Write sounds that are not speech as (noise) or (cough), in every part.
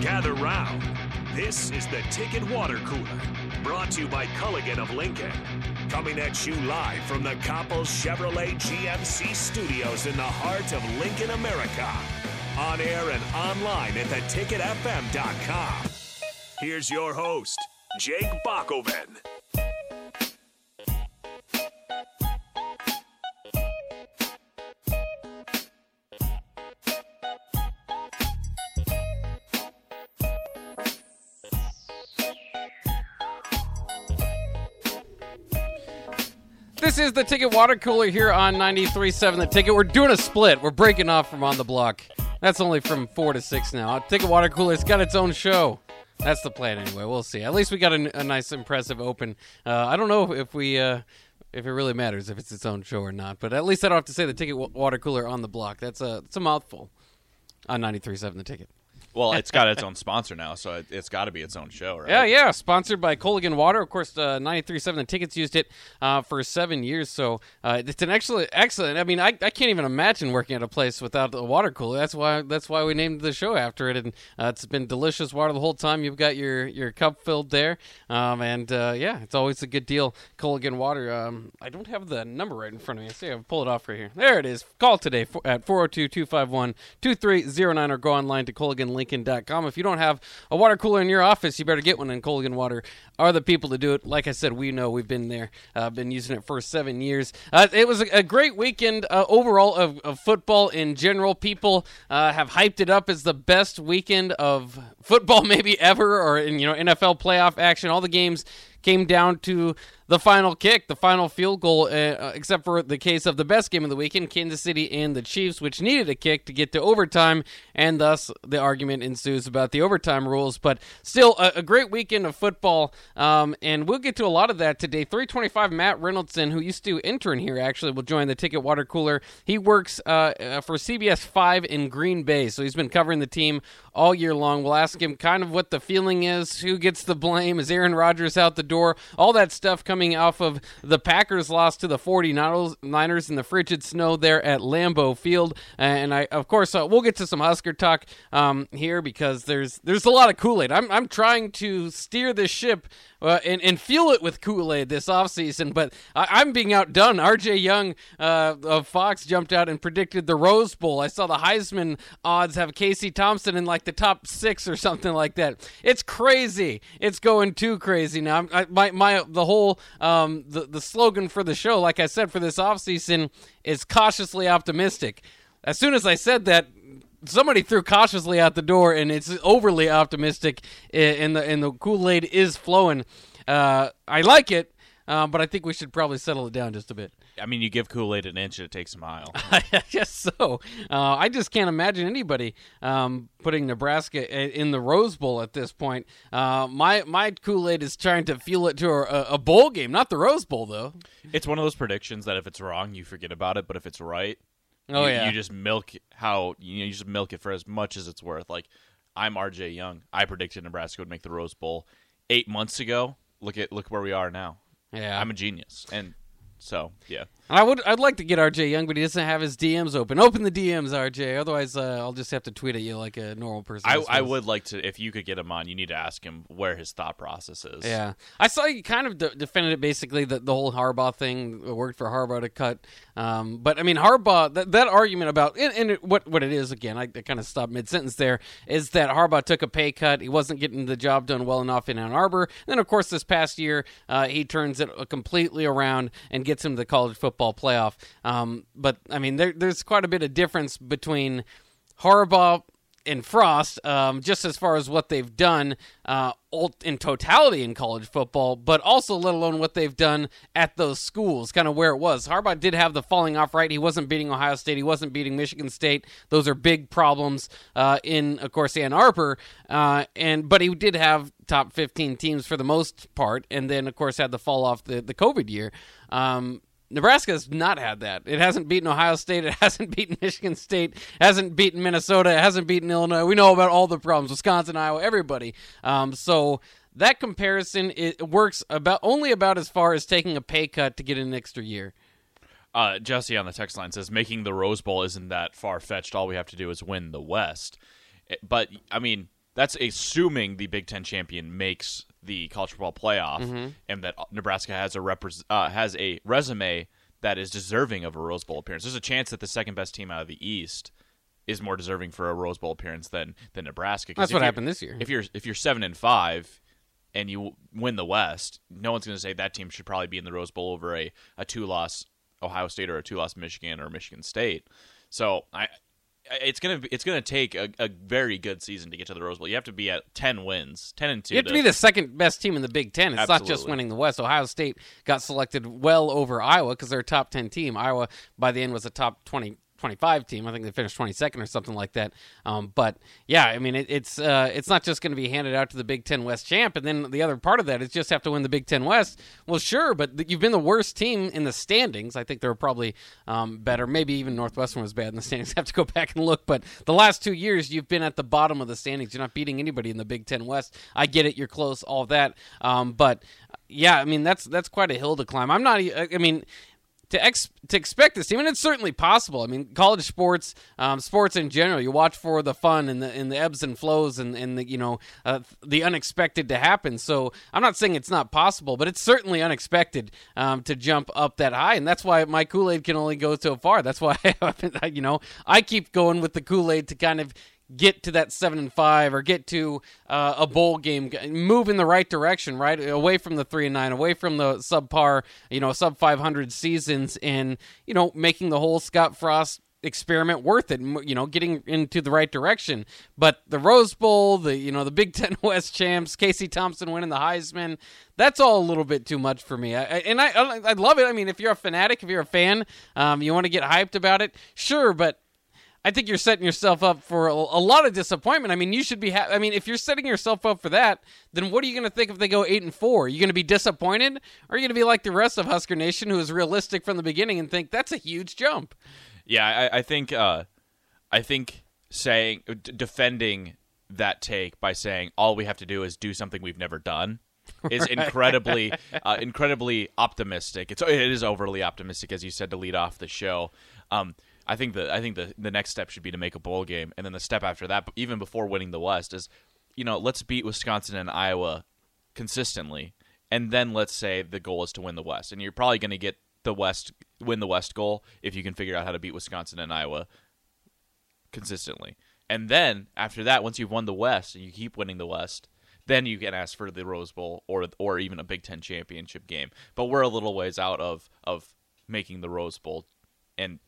Gather round. This is the Ticket Water Cooler, brought to you by Culligan of Lincoln. Coming at you live from the Copple Chevrolet GMC studios in the heart of Lincoln, America. On air and online at theticketfm.com. Here's your host, Jake Bakoven. This is the Ticket Water Cooler here on 93.7 The Ticket. We're doing a split. We're breaking off from On the Block. That's only from 4 to 6 now. Ticket Water Cooler, it's got its own show. That's the plan anyway. We'll see. At least we got a, a nice, impressive open. Uh, I don't know if we. Uh, if it really matters if it's its own show or not, but at least I don't have to say the ticket water cooler on the block. That's a it's a mouthful on 93.7 the ticket. Well, it's got its own sponsor now, so it, it's got to be its own show, right? Yeah, yeah. Sponsored by Culligan Water. Of course, uh, 93.7 The Tickets used it uh, for seven years. So uh, it's an excellent, excellent. I mean, I, I can't even imagine working at a place without a water cooler. That's why that's why we named the show after it. And uh, it's been delicious water the whole time. You've got your, your cup filled there. Um, and uh, yeah, it's always a good deal. Culligan Water. Um, I don't have the number right in front of me. See, I'll pull it off right here. There it is. Call today for, at 402 251 2309 or go online to CulliganLincoln.com. If you don't have a water cooler in your office, you better get one. And Culligan Water are the people to do it. Like I said, we know we've been there, uh, been using it for seven years. Uh, it was a, a great weekend uh, overall of, of football in general. People uh, have hyped it up as the best weekend of football (laughs) maybe ever, or in you know NFL playoff action. All the games came down to the final kick, the final field goal, uh, uh, except for the case of the best game of the weekend, Kansas City and the Chiefs, which needed a kick to get to overtime, and thus the argument ensues about the overtime rules. But still, a, a great weekend of football, um, and we'll get to a lot of that today. 325 Matt Reynoldson, who used to intern here, actually will join the Ticket Water Cooler. He works uh, uh, for CBS 5 in Green Bay, so he's been covering the team all year long. We'll ask him kind of what the feeling is, who gets the blame, is Aaron Rodgers out the door, all that stuff coming off of the Packers loss to the 49ers in the frigid snow there at Lambeau Field. And I, of course, uh, we'll get to some Husker talk um, here because there's there's a lot of Kool Aid. I'm, I'm trying to steer this ship uh, and, and fuel it with Kool Aid this offseason, but I, am being outdone. RJ Young uh, of Fox jumped out and predicted the Rose Bowl. I saw the Heisman odds have Casey Thompson in like the top six or something like that. It's crazy. It's going too crazy now. I, my, my, the whole, um, the, the slogan for the show, like I said, for this offseason is cautiously optimistic. As soon as I said that, somebody threw cautiously out the door, and it's overly optimistic, and the and the Kool Aid is flowing. Uh, I like it, uh, but I think we should probably settle it down just a bit. I mean, you give Kool Aid an inch, and it takes a mile. (laughs) I guess so. Uh, I just can't imagine anybody um, putting Nebraska in the Rose Bowl at this point. Uh, my my Kool Aid is trying to fuel it to a, a bowl game, not the Rose Bowl, though. It's one of those predictions that if it's wrong, you forget about it, but if it's right, Oh you, yeah, you just milk how you know you just milk it for as much as it's worth. Like I'm RJ Young. I predicted Nebraska would make the Rose Bowl eight months ago. Look at look where we are now. yeah. I'm a genius, and so yeah. I would. I'd like to get RJ Young, but he doesn't have his DMs open. Open the DMs, RJ. Otherwise, uh, I'll just have to tweet at you like a normal person. I. I would like to if you could get him on. You need to ask him where his thought process is. Yeah, I saw you kind of de- defended it basically that the whole Harbaugh thing worked for Harbaugh to cut. Um, but I mean, Harbaugh that, that argument about and, and it, what what it is again, I, I kind of stopped mid sentence there. Is that Harbaugh took a pay cut? He wasn't getting the job done well enough in Ann Arbor. And then of course this past year, uh, he turns it completely around and gets him to college football playoff. Um, but I mean, there, there's quite a bit of difference between Harbaugh and Frost, um, just as far as what they've done uh, in totality in college football, but also let alone what they've done at those schools, kind of where it was. Harbaugh did have the falling off right. He wasn't beating Ohio State. He wasn't beating Michigan State. Those are big problems uh, in, of course, Ann Arbor. Uh, and but he did have top 15 teams for the most part, and then of course had the fall off the the COVID year. Um, Nebraska has not had that. It hasn't beaten Ohio State. It (laughs) hasn't beaten Michigan State. Hasn't beaten Minnesota. It hasn't beaten Illinois. We know about all the problems. Wisconsin, Iowa, everybody. Um, so that comparison it works about only about as far as taking a pay cut to get an extra year. Uh, Jesse on the text line says making the Rose Bowl isn't that far fetched. All we have to do is win the West. But I mean, that's assuming the Big Ten champion makes the college football playoff, Mm-hmm. and that Nebraska has a repres uh, has a resume that is deserving of a Rose Bowl appearance. There's a chance that the second best team out of the East is more deserving for a Rose Bowl appearance than than Nebraska. That's what happened this year. If you're if you're seven and five and you win the West, no one's going to say that team should probably be in the Rose Bowl over a, a two loss Ohio State or a two loss Michigan or Michigan State. So I. It's gonna be, it's gonna take a, a very good season to get to the Rose Bowl. You have to be at ten wins, ten and two. You have to be the second best team in the Big Ten. It's not just winning the West. Ohio State got selected well over Iowa because they're a top 10 team. Iowa, by the end, was a top 20, 25 team. I think they finished 22nd or something like that. Um, but yeah, I mean, it, it's uh, it's not just going to be handed out to the Big Ten West champ. And then the other part of that is just have to win the Big Ten West. Well, sure, but you've been the worst team in the standings. I think they were probably um, better. Maybe even Northwestern was bad in the (laughs) standings. I have to go back and look. But the last two years, you've been at the bottom of the standings. You're not beating anybody in the Big Ten West. I get it. You're close. All that. Um, but yeah, I mean that's that's quite a hill to climb. I'm not. I mean. To, ex- to expect this team, and it's certainly possible. I mean, college sports, um, sports in general, you watch for the fun and the and the ebbs and flows and, and the you know uh, the unexpected to happen. So I'm not saying it's not possible, but it's certainly unexpected um, to jump up that high, and that's why my Kool Aid can only go so far. That's why (laughs) you know I keep going with the Kool Aid to kind of get to that seven and five or get to uh, a bowl game, move in the right direction, right away from the three and nine, away from the subpar, you know, sub five hundred seasons, and you know, making the whole Scott Frost experiment worth it. You know, getting into the right direction. But the Rose Bowl, the you know, the Big (laughs) Ten West champs, Casey Thompson winning the Heisman, that's all a little bit too much for me. I, and I I love it. I mean, if you're a fanatic, if you're a fan, um, you want to get hyped about it, sure, but. I think you're setting yourself up for a, a lot of disappointment. I mean, you should be. Ha- I mean, if you're setting yourself up for that, then what are you going to think if they go eight and four? Are you going to be disappointed, or are you going to be like the rest of Husker Nation, who is realistic from the beginning and think that's a huge jump? Yeah, I, I think uh, I think saying d- defending that take by saying all we have to do is do something we've never done (laughs) is incredibly uh, incredibly optimistic. It's it is overly optimistic, as you said, to lead off the show. Um, I think the I think the the next step should be to make a bowl game, and then the step after that, even before winning the West, is you know let's beat Wisconsin and Iowa consistently, and then let's say the goal is to win the West, and you're probably going to get the West win the West goal if you can figure out how to beat Wisconsin and Iowa consistently. And then after that, once you've won the West and you keep winning the West, then you can ask for the Rose Bowl or or even a Big Ten championship game. But we're a little ways out of of making the Rose Bowl and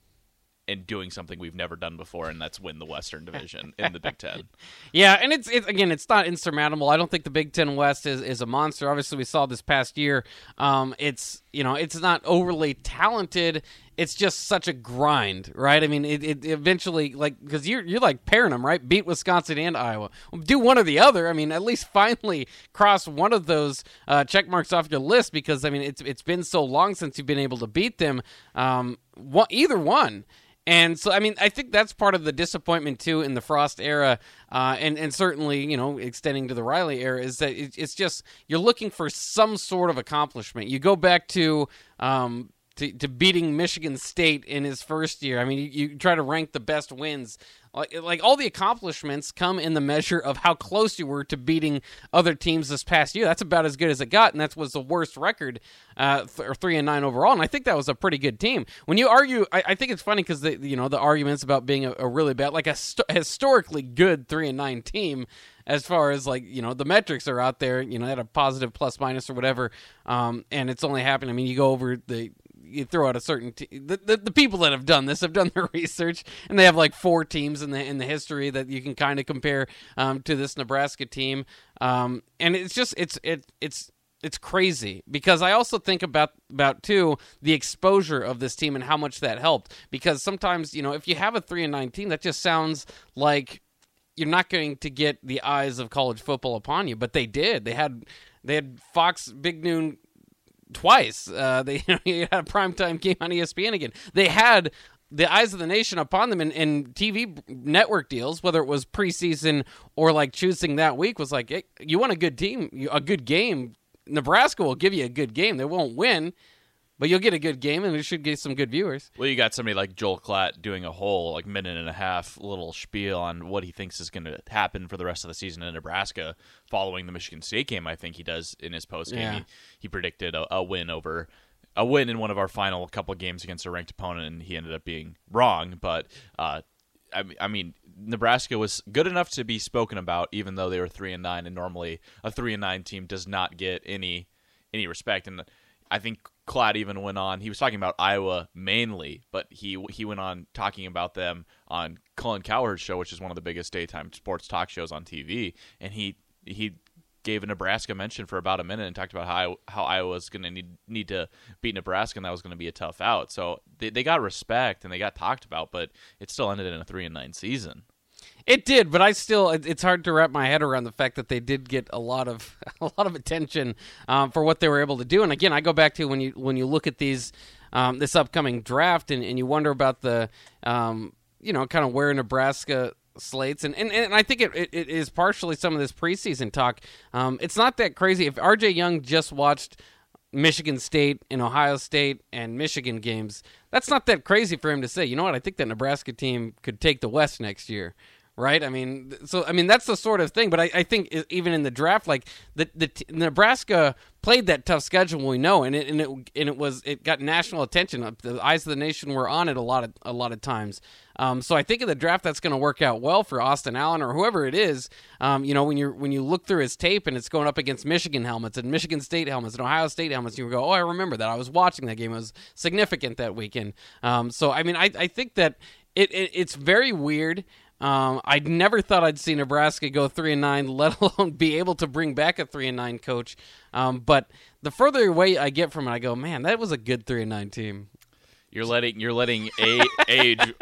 and doing something we've never done before, and that's win the Western Division in the Big Ten. (laughs) Yeah, and it's it's again, it's not insurmountable. I don't think the Big Ten West is, is a monster. Obviously, we saw this past year. Um, it's you know, it's not overly talented. It's just such a grind, right? I mean, it, it eventually like because you're you're like pairing them, right? Beat Wisconsin and Iowa. Do one or the other. I mean, at least (laughs) finally cross one of those uh, check marks off your list because I mean, it's it's been so long since you've been able to beat them. Um, one, either one. And so, I mean, I think that's part of the disappointment too in the Frost era, uh, and and certainly you know extending to the Riley era is that it, it's just you're looking for some sort of accomplishment. You go back to. Um, to, to beating Michigan State in his first year. I mean, you, you try to rank the best wins. Like, like all the accomplishments come in the measure of how close you were to beating other teams this past year. That's about as good as it got, and that was the worst record, uh, th- three and nine overall. And I think that was a pretty good team. When you argue, I, I think it's funny because the you know the arguments about being a, a really bad, like a st- historically good three and nine team, as far as like you know the metrics are out there. You know, at a positive plus minus or whatever, um, and it's only happened. I mean, you go over the you throw out a certain te- the, the the people that have done this have done their (laughs) research and they have like four teams in the in the history that you can kind of compare um, to this Nebraska team. Um, and it's just it's it it's it's crazy because I also think about about too the exposure of this team and how much that helped. Because sometimes you know if you have a three and nine team that just sounds like you're not going to get the eyes of college football upon you but they did. They had they had Fox Big Noon twice. Uh, they (laughs) you had a primetime game on ESPN again. They had the eyes of the nation upon them in, in TV network deals, whether it was preseason or like choosing that week, was like, hey, you want a good team, a good game. Nebraska will give you a good game. They won't win, but you'll get a good game, and it should get some good viewers. Well, you got somebody like Joel Klatt doing a whole like minute and a half little spiel on what he thinks is going to happen for the rest of the season in Nebraska following the Michigan State game. I think he does in his post game. Yeah. He, he predicted a, a win over a win in one of our final couple games against a ranked opponent, and he ended up being wrong. But uh, I, I mean, Nebraska was good enough to be spoken about, even though they were three and nine, and normally a three and nine team does not get any any respect. And I think Klatt even went on. He was talking about Iowa mainly, but he he went on talking about them on Colin Cowherd's show, which is one of the biggest daytime sports talk shows on TV, and he he gave a Nebraska mention for about a minute and talked about how how Iowa was going to need need to beat Nebraska and that was going to be a tough out. So they they got respect and they got talked about, but it still ended in a three and nine season. It did, but I still it- it's hard to wrap my head around the fact that they did get a lot of (laughs) a lot of attention um, for what they were able to do. And again, I go back to when you when you look at these um, this upcoming draft and, and you wonder about the um, you know kind of where Nebraska slates and, and, and I think it, it, it is partially some of this preseason talk. Um, it's not that crazy if RJ Young just watched Michigan State and Ohio State and Michigan games, that's not that crazy for him to say. You know what? I think that Nebraska team could take the West next year. Right? I mean, so I mean that's the sort of thing. But I, I think even in the draft, like the the Nebraska played that tough schedule, we know, and it and it and it was it got national attention. The eyes of the nation were on it a lot of a lot of times. Um, so I think in the draft that's going to work out well for Austin Allen or whoever it is. Um, you know, when you when you look through his tape and it's going up against Michigan helmets and Michigan State helmets and Ohio State helmets, you go, oh, I remember that. I was watching that game. It was significant that weekend. Um, so I mean, I, I think that it, it it's very weird. Um, I never thought I'd see Nebraska go three and nine, (laughs) let alone be able to bring back a three and nine coach. Um, but the further away I get from it, I go, man, that was a good three and nine team. You're letting you're letting a, age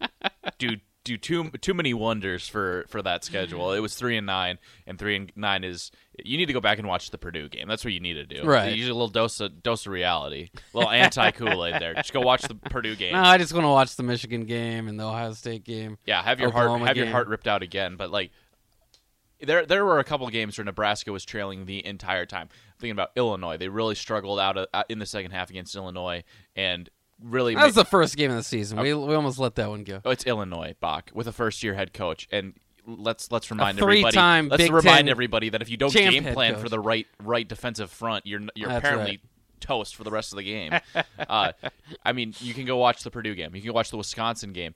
(laughs) do do too too many wonders for for that schedule. Mm-hmm. It was three and nine, and three and nine is you need to go back and watch the Purdue game. That's what you need to do. Right. You need a little dose of dose of reality, a little (laughs) anti Kool Aid there. Just go watch the Purdue game. No, I just want to watch the Michigan game and the Ohio State game. Yeah, have your heart Oklahoma have your heart ripped out again. But like, there there were a couple games where Nebraska was trailing the entire time. thinking about Illinois, they really struggled out of, out in the second half against Illinois, and really That was the first game of the season. We, we almost let that one go. Oh, it's Illinois, Bach, with a first year head coach. And let's let's remind everybody. Let's Big remind Ten everybody that if you don't game plan for the right right defensive front, you're you're That's apparently right. toast for the rest of the game. (laughs) uh, I mean, you can go watch the Purdue game. You can watch the Wisconsin game.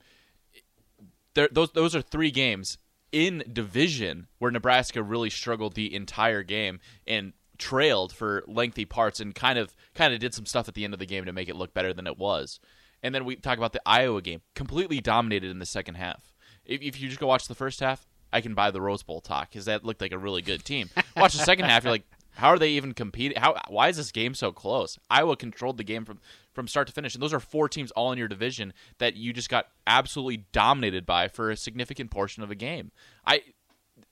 There, those those are three games in division where Nebraska really struggled the entire game and trailed for lengthy parts and kind of kind of did some stuff at the end of the game to make it look better than it was. And then we talk about the Iowa game, completely dominated in the second half. If, if you just go watch the first half, I can buy the Rose Bowl talk because that looked like a really good team. Watch the second half, you're like, how are they even competing? How why is this game so close? Iowa controlled the game from from start to finish, and those are four teams all in your division that you just got absolutely dominated by for a significant portion of a game. I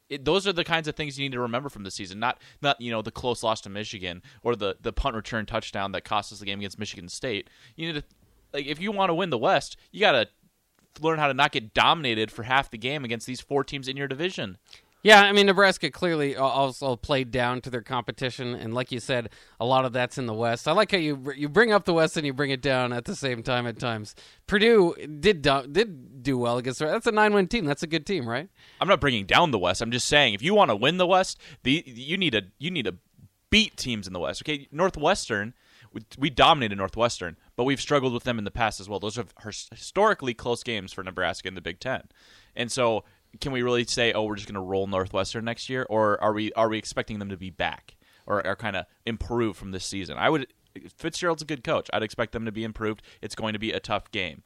it, those are the kinds of things you need to remember from the season. Not not you know the close loss to Michigan or the the punt return touchdown that cost us the game against Michigan State. You need to like if you want to win the West, you got to learn how to not get dominated for half the game against these four teams in your division. Yeah, I mean Nebraska clearly also played down to their competition, and like you said, a lot of that's in the West. I like how you you bring up the West and you bring it down at the same time at times. Purdue did do, did do well against. That's a nine win team. That's a good team, right? I'm not bringing down the West. I'm just saying if you want to win the West, the you need to you need to beat teams in the West. Okay, Northwestern, we, we dominated Northwestern, but we've struggled with them in the past as well. Those are historically close games for Nebraska in the Big Ten, and so can we really say, oh, we're just going to roll Northwestern next year, or are we are we expecting them to be back or are kind of improve from this season? I would. Fitzgerald's a good coach. I'd expect them to be improved. It's going to be a tough game.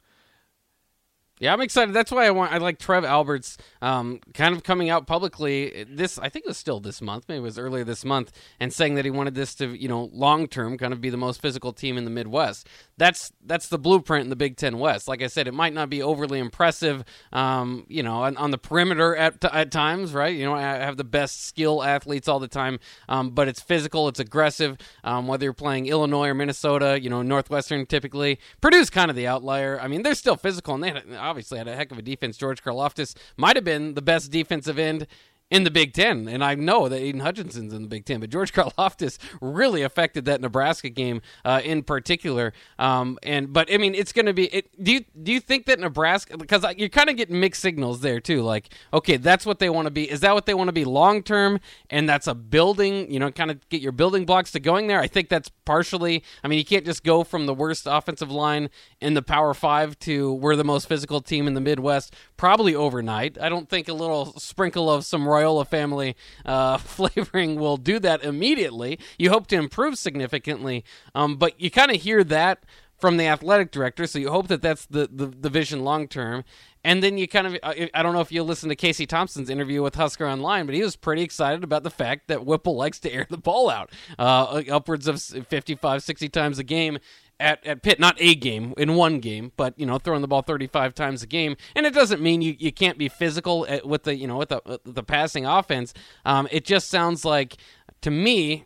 Yeah, I'm excited. That's why I want. I like Trev Alberts, um, kind of coming out publicly. This, I think, it was still this month. Maybe it was earlier this month, and saying that he wanted this to, you know, long term, kind of be the most physical team in the Midwest. That's that's the blueprint in the Big Ten West. Like I said, it might not be overly impressive, um, you know, on, on the perimeter at at times, right? You know, I have the best skill athletes all the time, um, but it's physical, it's aggressive. Um, whether you're playing Illinois or Minnesota, you know, Northwestern typically. Purdue's kind of the outlier. I mean, they're still physical, and they had, obviously had a heck of a defense. George Karlaftis might have been the best defensive end in the Big Ten. And I know that Aidan Hutchinson's in the Big Ten, but George (laughs) Karlaftis really affected that Nebraska game uh, in particular. Um, and but I mean, it's going to be. It, do you do you think that Nebraska? Because you're kind of getting mixed signals there too. Like, okay, that's what they want to be. Is that what they want to be long term? And that's a building. You know, kind of get your building blocks to going there. I think that's partially. I mean, you can't just go from the worst offensive line in the Power Five to we're the most physical team in the Midwest probably overnight. I don't think a little sprinkle of some Family uh, (laughs) flavoring will do that immediately. You hope to improve significantly, um, but you kind of hear that from the athletic director, so you hope that that's the, the, the vision long term. And then you kind of, I don't know if you listen to Casey Thompson's interview with Husker Online, but he was pretty excited about the fact that Whipple likes to air the ball out uh, upwards of 55, 60 times a game at, at Pitt, not a game in one game, but you know throwing the ball 35 times a game, and it doesn't mean you, you can't be physical at, with the you know with the the passing offense. Um, it just sounds like to me,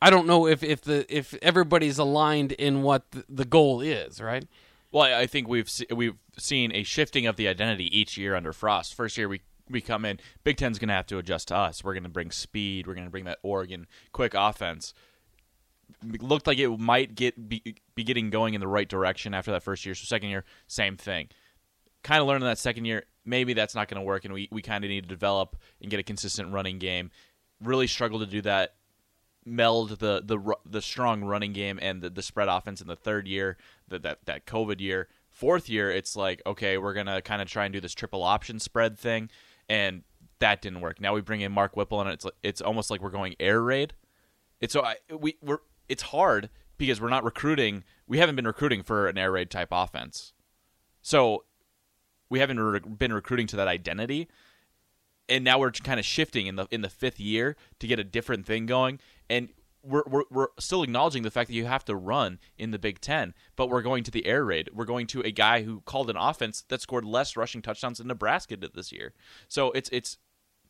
I don't know if if the if everybody's aligned in what the, the goal is, right? Well, I think we've we've seen a shifting of the identity each year under Frost. First year we we come in, Big Ten's going to have to adjust to us. We're going to bring speed. We're going to bring that Oregon quick offense. Looked like it might get be, be getting going in the right direction after that first year. So second year, same thing. Kind of learned in that second year, maybe that's not going to work, and we, we kind of need to develop and get a consistent running game. Really struggled to do that. Meld the the the strong running game and the, the spread offense in the third year, the, that that COVID year. Fourth year, it's like okay, we're gonna kind of try and do this triple option spread thing, and that didn't work. Now we bring in Mark Whipple, and it's it's almost like we're going air raid. It's so I, we we're it's hard because we're not recruiting. We haven't been recruiting for an air raid type offense, so we haven't re- been recruiting to that identity. And now we're kind of shifting in the in the fifth year to get a different thing going, and we're, we're, we're still acknowledging the fact that you have to run in the Big Ten, but we're going to the air raid. We're going to a guy who called an offense that scored less rushing touchdowns than Nebraska did this year. So it's it's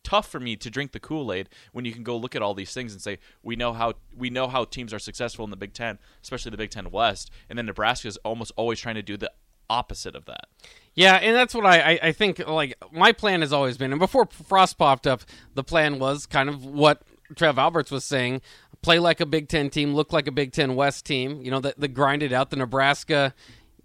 tough for me to drink the Kool-Aid when you can go look at all these things and say we know how we know how teams are successful in the Big Ten, especially the Big Ten West, and then Nebraska is almost always trying to do the opposite of that. Yeah, and that's what I, I, I think. Like my plan has always been, and before Frost popped up, the plan was kind of what Trev Alberts was saying: play like a Big Ten team, look like a Big Ten West team. You know, the, the grinded out the Nebraska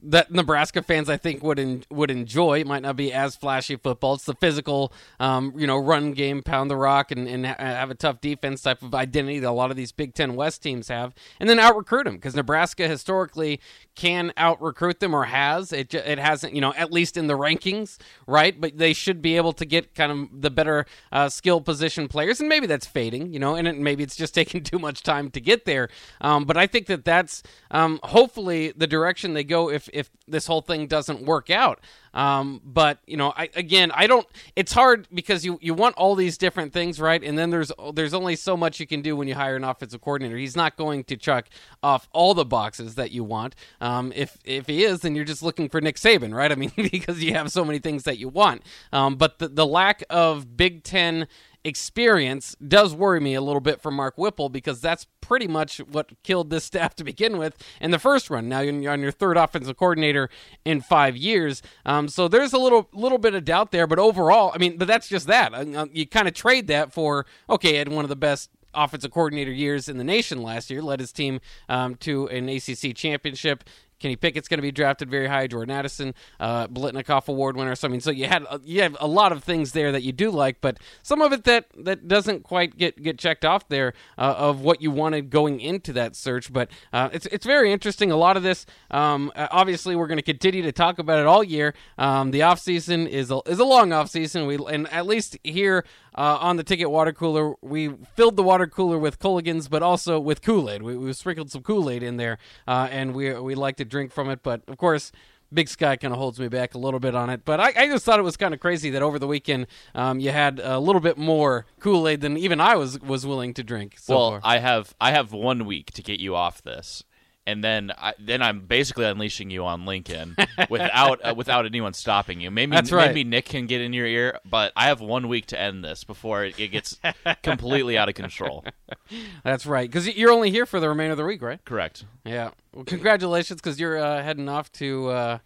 that Nebraska fans I think would en- would enjoy. It might not be as flashy football. It's the physical, um, you know, run game, pound the rock, and, and ha- have a tough defense type of identity that a lot of these Big Ten West teams have, and then out recruit them because Nebraska historically can out recruit them or has. It it hasn't, you know, at least in the rankings, right? But they should be able to get kind of the better uh, skill position players, and maybe that's fading, you know, and it, maybe it's just (laughs) taking too much time to get there. Um, but I think that that's um, hopefully the direction they go if if this whole thing doesn't work out. Um, but you know, I, again, I don't. It's hard because you you want all these different things, right? And then there's there's only so much you can do when you hire an offensive coordinator. He's not going to chuck off all the boxes that you want. Um, if if he is, then you're just looking for Nick Saban, right? I mean, (laughs) because you have so many things that you want. Um, but the the lack of Big Ten experience does worry me a little bit for Mark Whipple because that's pretty much what killed this (laughs) staff to begin with in the first run. Now you're on your third offensive coordinator in five years, um, so there's a little little bit of doubt there. But overall, I mean, but that's just that. Uh, uh, you kind of trade that for okay, had one of the best offensive coordinator years in the nation last year, led his team um, to an ACC championship. Kenny Pickett's going to be drafted very high. Jordan Addison, uh, Biletnikoff Award winner. So I mean, so you had you have a lot of things there that you do like, but some of it that that doesn't quite get get checked off there uh, of what you wanted going into that search. But uh, it's it's very interesting. A lot of this, um, obviously, we're going to continue to talk about it all year. Um, the off season is a, is a long off season. We and at least here uh, on the ticket water cooler. We filled the water cooler with Culligans, but also with Kool Aid. We, we sprinkled some Kool Aid in there, uh, and we we like to drink from it. But of course. Big Sky kind of holds me back a little bit on it, but I, I just thought it was kind of crazy that over the weekend um, you had a little bit more Kool Aid than even I was was willing to drink. So well, far. I have I have one week to get you off this, and then I, then I'm basically unleashing you on Lincoln (laughs) without uh, without anyone stopping you. Maybe That's right. maybe Nick can get in your ear, but I have one week to end this before it, it gets completely out of control. (laughs) That's right, because you're only here for the remainder of the week, right? Correct. Yeah. Well, congratulations, because you're uh, heading off to. Uh,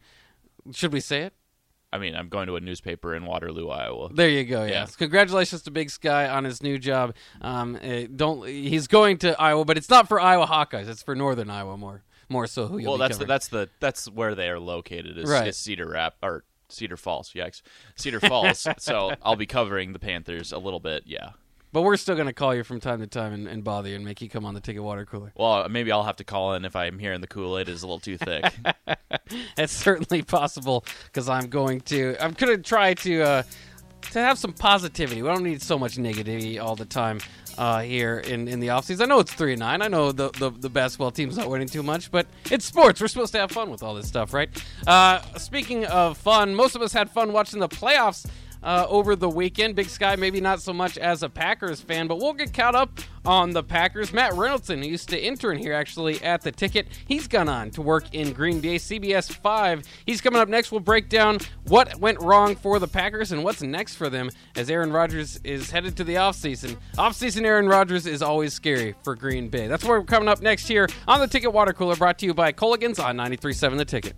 should we say it? I mean, I'm going to a newspaper in Waterloo, Iowa. There you go. Yeah. Yes, congratulations to Big Sky on his new job. Um, eh, don't he's going to Iowa, but it's not for Iowa Hawkeyes. It's for Northern Iowa more, more so. Who Well, be that's the, that's the that's where they are located is, Right. is Cedar Rap or Cedar Falls. Yikes, (laughs) Cedar Falls. so I'll be covering the Panthers a little bit. Yeah. But we're still going to call you from time to time and, and bother you and make you come on the Ticket Water Cooler. Well, maybe I'll have to call in if I'm hearing the Kool Aid is a little too thick. (laughs) It's certainly possible because I'm going to. I'm going to try to uh, to have some positivity. We don't need so much negativity all the time uh, here in, in the offseason. I know it's three and nine. I know the, the the basketball team's not winning too much, but it's sports. We're supposed to have fun with all this stuff, right? Uh, speaking of fun, most of us had fun watching the playoffs uh, over the weekend. Big Sky, maybe not so much as a Packers fan, but we'll get caught up on the Packers. Matt Reynoldson, who used to intern here actually at the ticket, he's gone on to work in Green Bay, CBS 5. He's coming up next. We'll break down what went wrong for the Packers and what's next for them as Aaron Rodgers is headed to the offseason. Offseason Aaron Rodgers is always scary for Green Bay. That's where we're coming up next here on the Ticket Water Cooler, brought to you by Culligan's on 93.7 The Ticket.